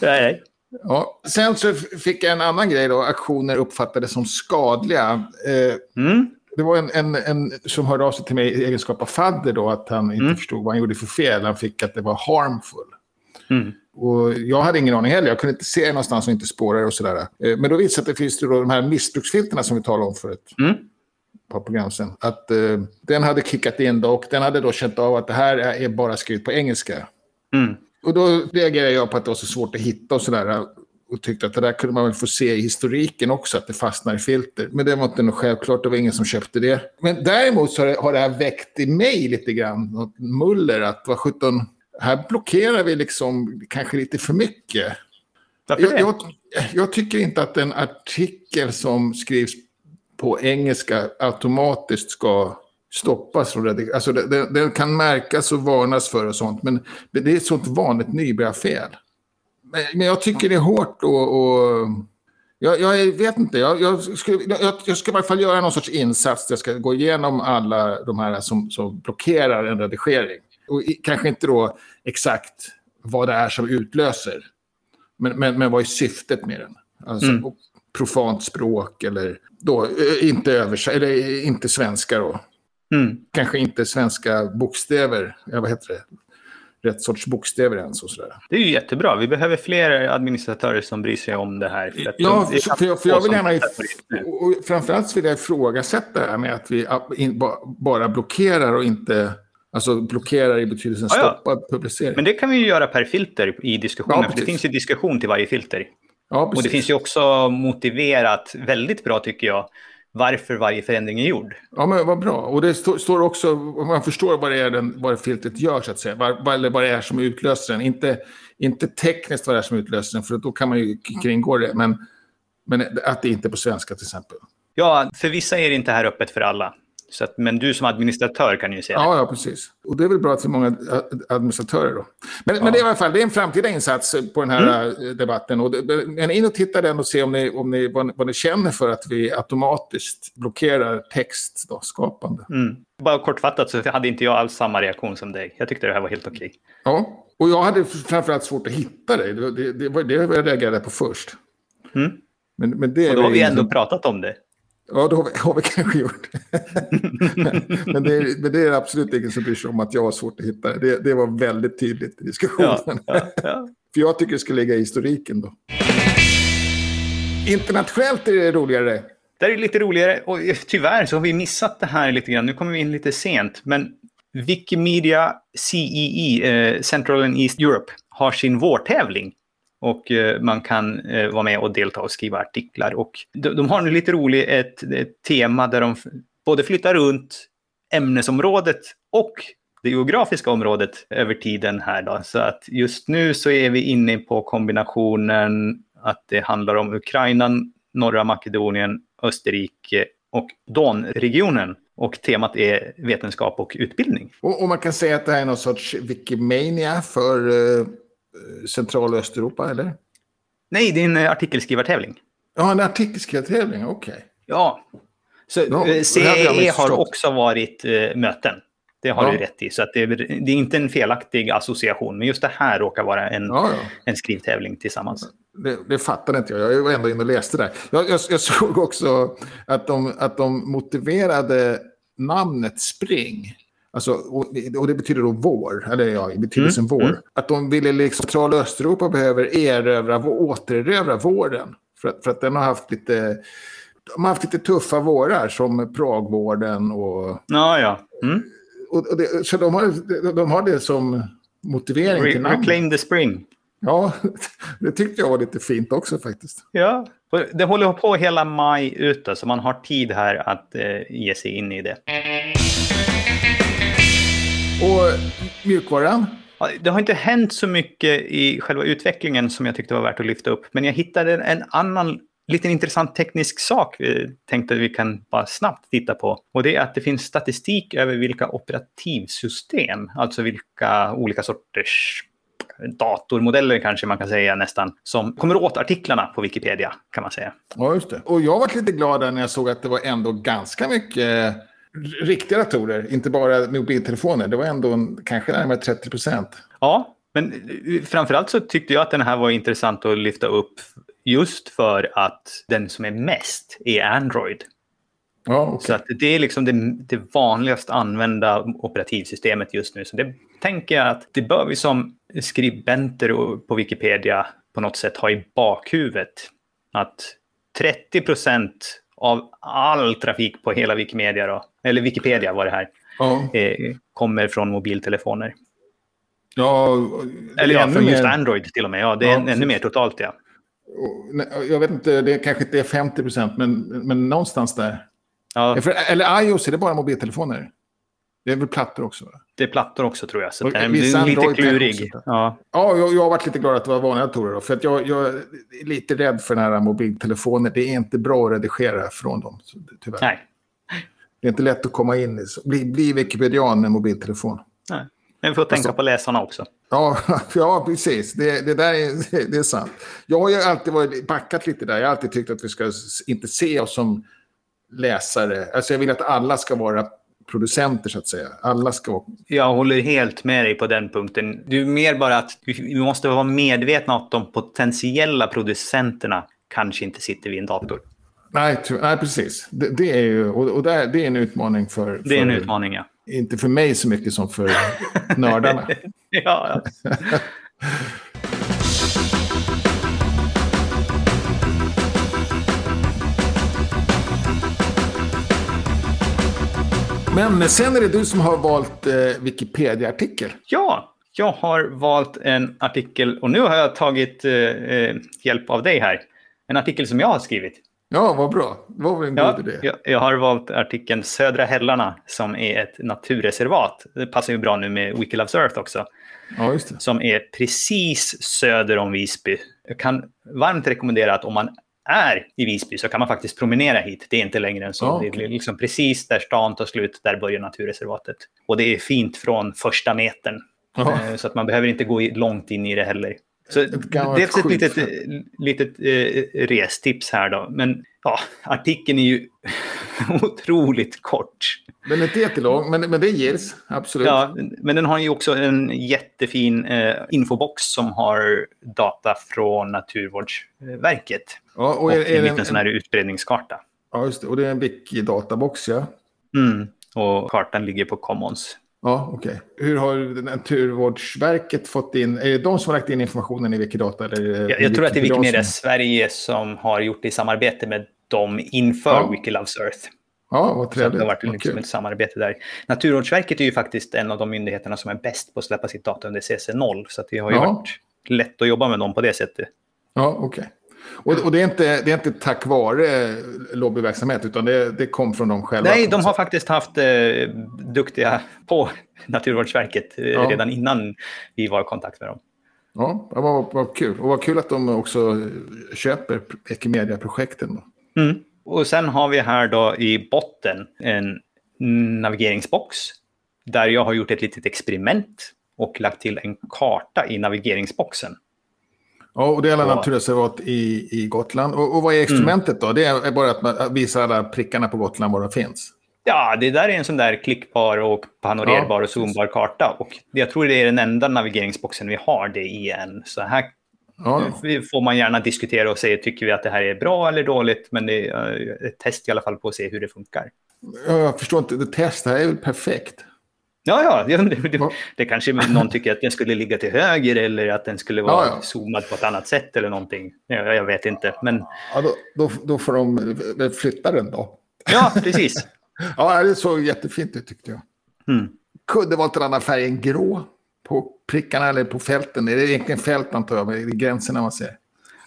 Nej. Ja. Sen så fick jag en annan grej då. Aktioner uppfattades som skadliga. Eh, mm det var en, en, en, som hörde av sig till mig i egenskap av fadder då, att han inte mm. förstod vad han gjorde för fel. Han fick att det var harmful. Mm. Och jag hade ingen aning heller. Jag kunde inte se någonstans och inte spåra och sådär. Eh, men då visade att det finns då de här missbruksfilterna som vi talade om förut. Mm. På program sen. Att uh, den hade kickat in då och den hade då känt av att det här är bara skrivet på engelska. Mm. Och då reagerade jag på att det var så svårt att hitta och sådär och tyckte att det där kunde man väl få se i historiken också, att det fastnar i filter. Men det var inte något självklart, det var ingen som köpte det. Men däremot så har det, har det här väckt i mig lite grann, något muller, att vad sjutton, här blockerar vi liksom kanske lite för mycket. Varför det? Jag, jag, jag tycker inte att en artikel som skrivs på engelska automatiskt ska stoppas från redigering. Alltså det, kan märkas och varnas för och sånt, men det är ett sånt vanligt nybörjarfel men jag tycker det är hårt och, och jag, jag, vet inte, jag, jag, skulle, jag, jag ska i alla fall göra någon sorts insats. Jag ska gå igenom alla de här som, som blockerar en redigering. Och kanske inte då exakt vad det är som utlöser. Men, men, men vad är syftet med den? Alltså, mm. Profant språk eller då, inte, övers eller inte svenska då. Mm. Kanske inte svenska bokstäver, vad heter det? Rätt sorts bokstäver ens och sådär. Det är ju jättebra. Vi behöver fler administratörer som bryr sig om det här. För ja, de, för, jag, för jag vill gärna... Och framförallt vill jag ifrågasätta det här med att vi bara blockerar och inte... Alltså blockerar i betydelsen ja, ja. stoppa publicering. Men det kan vi ju göra per filter i diskussionen. Ja, för det finns ju diskussion till varje filter. Ja, och det finns ju också motiverat, väldigt bra tycker jag, varför varje förändring är gjord. Ja, men vad bra. Och det st står också, man förstår vad det är den, vad filtret gör, så att säga. Vad, eller vad det är som utlöser den. Inte, inte tekniskt vad det är som utlöser den, för då kan man ju kringgå det. Men, men att det inte är på svenska till exempel. Ja, för vissa är det inte här öppet för alla. Så att, men du som administratör kan ju se det. Ja, ja, precis. Och det är väl bra till många administratörer då. Men, ja. men det är i alla fall det är en framtida insats på den här mm. Eh, debatten. Och men in och titta den och se om ni, om ni, vad, vad ni känner för att vi automatiskt blockerar textskapande. Mm. Bara kortfattat så hade inte jag alls samma reaktion som dig. Jag tyckte det här var helt okej. Ja, och jag hade framförallt svårt att hitta dig. Det, det, det var det jag reagerade på först. Mm. Men, men det och då har vi ändå pratat om det. Ja, det har vi, har vi kanske gjort. [LAUGHS] men, det är, men, det är, absolut ingen som bryr sig om att jag har svårt att hitta det. Det, var väldigt tydligt i diskussionen. Ja, ja, ja. [LAUGHS] För jag tycker det ska ligga i historiken då. Internationellt är det roligare. Det är lite roligare och tyvärr så har vi missat det här lite grann. Nu kommer vi in lite sent, men Wikimedia CEE, eh, Central and East Europe, har sin vårtävling. Och eh, man kan eh, vara med och delta och skriva artiklar. Och de, de har nu lite roligt ett, ett tema där de både flyttar runt ämnesområdet och det geografiska området över tiden här. Då. Så att just nu så är vi inne på kombinationen att det handlar om Ukraina, norra Makedonien, Österrike och Donregionen. Och temat är vetenskap och utbildning. Och, och, man kan säga att det här är någon sorts Wikimania för uh, Central och Östeuropa, eller? Nej, det är en artikelskrivartävling. Ja, en artikelskrivartävling, okej. Okay. Ja. Så ja, CEE har också varit uh, möten. Det har ja. du rätt i. Så att det, är, det är inte en felaktig association. Men just det här råkar vara en, ja, ja. en skrivtävling tillsammans. Det, det fattade inte jag. Jag var ändå inne och läste där. Jag, jag, jag såg också att de, att de motiverade namnet Spring. Alltså, och, och, det betyder då vår, eller ja, i betydelsen mm. vår. Mm. Att de ville liksom, Central och Östeuropa behöver erövra, återerövra våren. För att, för att den har haft lite, de har haft lite tuffa vårar som Pragvården och... Ja, ja. Mm. Och, och det, så de har, de har det som motivering Re till namnet. Reclaim the spring. Ja, [LAUGHS] det tyckte jag var lite fint också faktiskt. Ja, det håller på hela maj ute så man har tid här att eh, ge sig in i det. Och mjukvaran? Det har inte hänt så mycket i själva utvecklingen som jag tyckte var värt att lyfta upp. Men jag hittade en annan liten intressant teknisk sak vi tänkte att vi kan bara snabbt titta på. Och det är att det finns statistik över vilka operativsystem, alltså vilka olika sorters datormodeller kanske man kan säga nästan, som kommer åt artiklarna på Wikipedia kan man säga. Ja, just det. Och jag var lite glad när jag såg att det var ändå ganska mycket riktiga datorer, inte bara mobiltelefoner. Det var ändå en, kanske närmare 30 procent. Ja, men framförallt så tyckte jag att den här var intressant att lyfta upp just för att den som är mest är Android. Ja, okay. Så att det är liksom det, det vanligast använda operativsystemet just nu. Så det tänker jag att det bör vi som skribenter på Wikipedia på något sätt ha i bakhuvudet. Att 30 procent av all trafik på hela Wikimedia, då, eller Wikipedia var det här, ja. eh, kommer från mobiltelefoner. Ja, eller ja, från just mer... Android till och med. Ja, det är ja, ännu mer totalt, ja. Jag vet inte, det kanske inte är 50 procent, men, men någonstans där. Ja. Eller iOS, är det bara mobiltelefoner? Det är väl plattor också? Det är plattor också tror jag. Så det är lite klurig. Ja, ja jag, jag har varit lite glad att det var vanliga datorer. För att jag, jag, är lite rädd för den här mobiltelefoner. Det är inte bra att redigera från dem, tyvärr. Nej. Det är inte lätt att komma in i. Bli, bli Wikipedian med mobiltelefon. Nej. Men vi får tänka alltså, på läsarna också. Ja, [LAUGHS] ja precis. Det, det där är, det är sant. Jag har ju alltid varit backat lite där. Jag har alltid tyckt att vi ska inte se oss som läsare. Alltså jag vill att alla ska vara producenter så att säga. Alla ska. Jag håller helt med dig på den punkten. Det är mer bara att vi måste vara medvetna om att de potentiella producenterna kanske inte sitter vid en dator. Nej, nej precis. Det, det är ju, och, det, är, det är en utmaning för, för... Det är en utmaning, ja. Inte för mig så mycket som för [LAUGHS] nördarna. ja. [LAUGHS] Men sen är det du som har valt eh, Wikipedia-artikel. Ja, jag har valt en artikel och nu har jag tagit eh, eh, hjälp av dig här. En artikel som jag har skrivit. Ja, vad bra. Vad var en ja, god idé. Jag, jag, har valt artikeln Södra Hällarna som är ett naturreservat. Det passar ju bra nu med Wiki Loves Earth också. Ja, det. Som är precis söder om Visby. Jag kan varmt rekommendera att om man är i Visby så kan man faktiskt promenera hit. Det är inte längre än så. Okay. Det är liksom precis där stan tar slut, där börjar naturreservatet. Och det är fint från första metern. Eh, så att man behöver inte gå långt in i det heller. Så dels ett litet, litet eh, restips här då. Men ja, artikeln är ju [LAUGHS] otroligt kort. Den är inte jättelång, men, men det ges. Absolut. Ja, men den har ju också en jättefin eh, infobox som har data från Naturvårdsverket. Ja, och, är, och en liten en, sån här utbredningskarta. Ja, just det. Och det är en Wiki-databox, ja. Mm. Och kartan ligger på Commons. Ja, okej. Okay. Hur har Naturvårdsverket fått in... Är det de som har lagt in informationen i Wikidata? Eller jag, jag tror att det är Wikimedia som... Sverige som har gjort det i samarbete med dem inför ja. Wikiloves Earth. Ja, vad trevligt. Så det har varit liksom ett samarbete där. Naturvårdsverket är ju faktiskt en av de myndigheterna som är bäst på att släppa sitt data under CC0. Så det har ju ja. varit lätt att jobba med dem på det sättet. Ja, okej. Okay. Och, och, det, är inte, det är inte tack vare lobbyverksamhet, utan det, det kom från dem själva? Nej, de har faktiskt haft eh, duktiga på Naturvårdsverket eh, ja. redan innan vi var i kontakt med dem. Ja, det var, var kul. Och vad kul att de också köper Equimedia-projekten. Mm. Och sen har vi här då i botten en navigeringsbox där jag har gjort ett litet experiment och lagt till en karta i navigeringsboxen. Ja, och det är alla naturreservat i, i Gotland. Och, och vad är experimentet mm. då? Det är bara att man visar alla prickarna på Gotland var de finns? Ja, det där är en sån där klickbar och panorerbar ja, och zoombar karta. Och jag tror det är den enda navigeringsboxen vi har det i än. Så här ja. får man gärna diskutera och säga, tycker vi att det här är bra eller dåligt? Men det är ett test i alla fall på att se hur det funkar. Jag förstår inte, det test här är väl perfekt? Ja, ja, det, det, det kanske någon tycker att den skulle ligga till höger eller att den skulle vara ja, ja. zoomad på ett annat sätt eller någonting. Jag, jag vet inte, men... Ja, då, då, då, får de flytta den då. Ja, precis. [LAUGHS] ja, det såg jättefint ut tyckte jag. Mm. Kunde valt en annan färg än grå på prickarna eller på fälten. Är det egentligen fält antar jag, med gränserna man ser?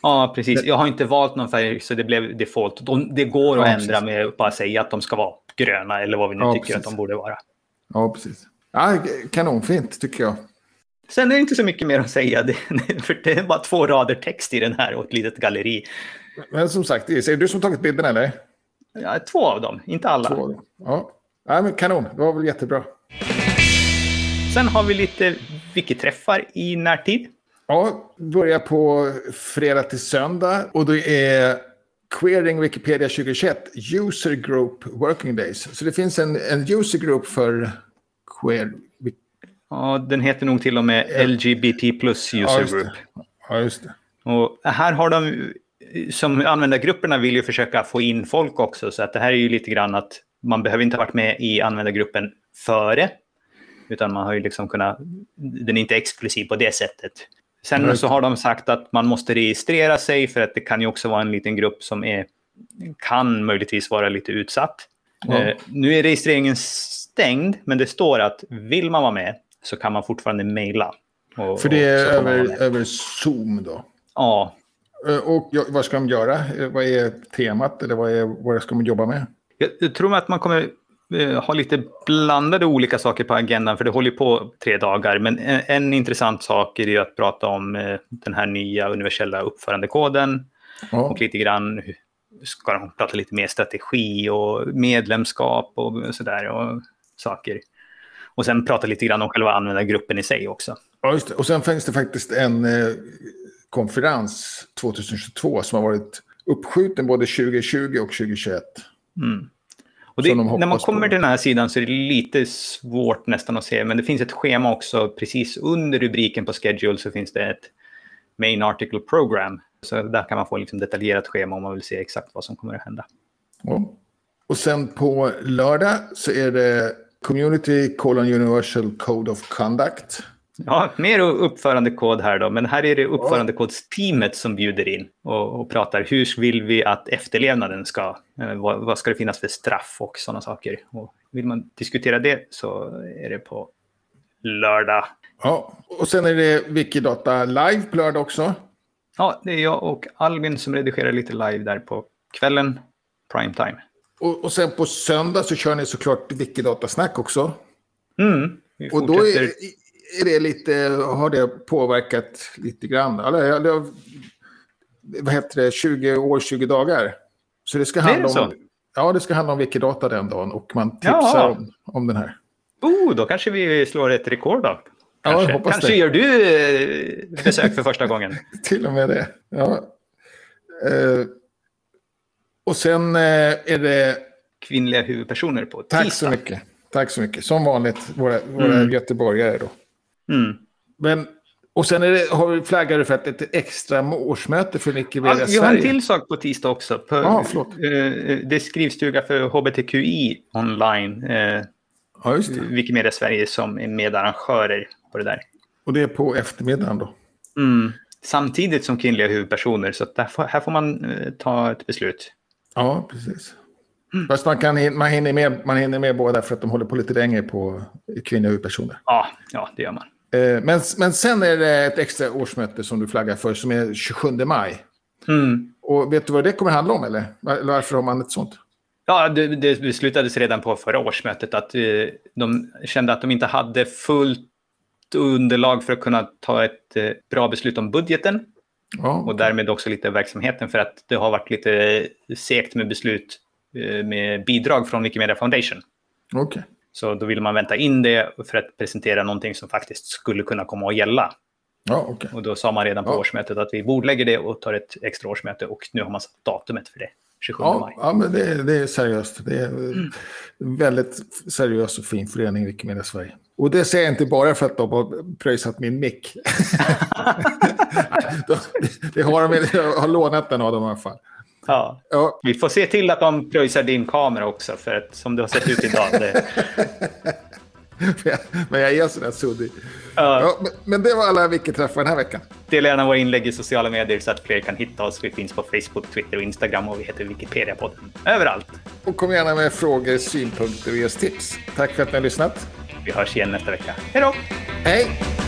Ja, precis. Jag har inte valt någon färg så det blev default. De, det går att ja, ändra med att bara säga att de ska vara gröna eller vad vi nu tycker precis. att de borde vara. Ja, precis. Ja, kanonfint tycker jag. Sen är det inte så mycket mer att säga, det, [LAUGHS] för det är bara två rader text i den här och ett litet galleri. Men som sagt, är det du som tagit bilden eller? Ja, två av dem, inte alla. Två Ja. ja, men kanon. Det var väl jättebra. Sen har vi lite wiki-träffar i närtid. Ja, börjar på fredag till söndag. Och det är Queering Wikipedia 2021, User Group Working Days. Så det finns en, en user group för queer. Ja, den heter nog till och med LGBT plus user ja, group. Ja, just det. Och här har de, som användargrupperna vill ju försöka få in folk också, så att det här är ju lite grann att man behöver inte ha varit med i användargruppen före, utan man har ju liksom kunnat, den är inte exklusiv på det sättet. Sen mm. så har de sagt att man måste registrera sig för att det kan ju också vara en liten grupp som är, kan möjligtvis vara lite utsatt. Mm. Eh, nu är registreringen stängd, men det står att vill man vara med så kan man fortfarande mejla. För det är över, över Zoom då? Ja. Eh, och vad ska de göra? Eh, vad är temat eller vad, är, vad ska man jobba med? Jag tror att man kommer eh, ha lite blandade olika saker på agendan, för det håller på tre dagar. Men en, en intressant sak är ju att prata om den här nya universella uppförandekoden. Ja. Och lite grann ska de prata lite mer strategi och medlemskap och sådär. Och saker. Och sen prata lite grann om själva användargruppen i sig också. Ja, just det. Och sen finns det faktiskt en eh, konferens 2022 som har varit uppskjuten både 2020 och 2021. Mm. Och det, när man kommer på. till den här sidan så är det lite svårt nästan att se, men det finns ett schema också precis under rubriken på schedule så finns det ett main article program. Så där kan man få liksom detaljerat schema om man vill se exakt vad som kommer att hända. Ja. Och sen på lördag så är det Community colon Universal Code of Conduct. Ja, mer uppförandekod här då, men här är det uppförandekodsteamet som bjuder in och, och, pratar hur vill vi att efterlevnaden ska, eh, vad, vad, ska det finnas för straff och sådana saker. Och vill man diskutera det så är det på lördag. Ja, och sen är det Wikidata live på lördag också. Ja, det är jag och Albin som redigerar lite live där på kvällen, prime time. Och, och sen på söndag så kör ni såklart Wikidata-snack också. Mm, och då är, är, det lite, har det påverkat lite grann? Eller, vad heter det, 20 år, 20 dagar. Så det ska handla det om... Ja, det ska handla om Wikidata den dagen och man tipsar om, om den här. Oh, då kanske vi slår ett rekord då. Kanske, ja, kanske det. gör du eh, besök för första gången. [LAUGHS] Till och med det. Ja. Uh, och sen eh, är det... Kvinnliga huvudpersoner på tisdag. Tack så mycket. Tack så mycket. Som vanligt, våra, våra mm. göteborgare då. Mm. Men, och sen är det, har vi flaggar för att ett extra årsmöte för ja, Sverige. Vi har en till sak på tisdag också. På, ah, förlåt. Eh, det skrivstuga för hbtqi online. Eh, Ja, just det. Wikimedia Sverige som är medarrangörer på det där. Och det är på eftermiddagen då? Mm. Samtidigt som kvinnliga huvudpersoner, så får, här får man eh, ta ett beslut. Ja, precis. Mm. Fast man, kan, man, hinner med, man hinner med båda för att de håller på lite längre på kvinnliga huvudpersoner. Ja, ja, det gör man. Eh, men, men sen är det ett extra årsmöte som du flaggar för som är 27 maj. Mm. Och vet du vad det kommer handla om eller? Varför har man ett sånt? Ja, det, det beslutades redan på förra årsmötet att eh, de kände att de inte hade fullt underlag för att kunna ta ett eh, bra beslut om budgeten. Ja. Och därmed också lite verksamheten för att det har varit lite segt med beslut med bidrag från Wikimedia Foundation. Okay. Så då ville man vänta in det för att presentera någonting som faktiskt skulle kunna komma att gälla. Ja, okay. Och då sa man redan på ja. årsmötet att vi bordlägger det och tar ett extra årsmöte och nu har man satt datumet för det. 27 ja, maj. Ja, men det, det är seriöst. Det är mm. väldigt seriös och fin förening, Wikimedia Sverige. Och det säger jag inte bara för att de har pröjsat min mick. [LAUGHS] [LAUGHS] det har de, jag har lånat den av dem i alla fall. Ja. ja. Vi får se till att de pröjsar din kamera också, för att som det har sett ut idag. Det... [LAUGHS] men jag är sådär suddig. Ja. ja men, men, det var alla Wiki-träffar den här veckan. Dela gärna våra inlägg i sociala medier så att fler kan hitta oss. Vi finns på Facebook, Twitter och Instagram och vi heter Wikipedia-podden överallt. Och kom gärna med frågor, synpunkter och ge oss tips. Tack för att ni har lyssnat. Vi hörs igen nästa vecka. Hej då! Hej!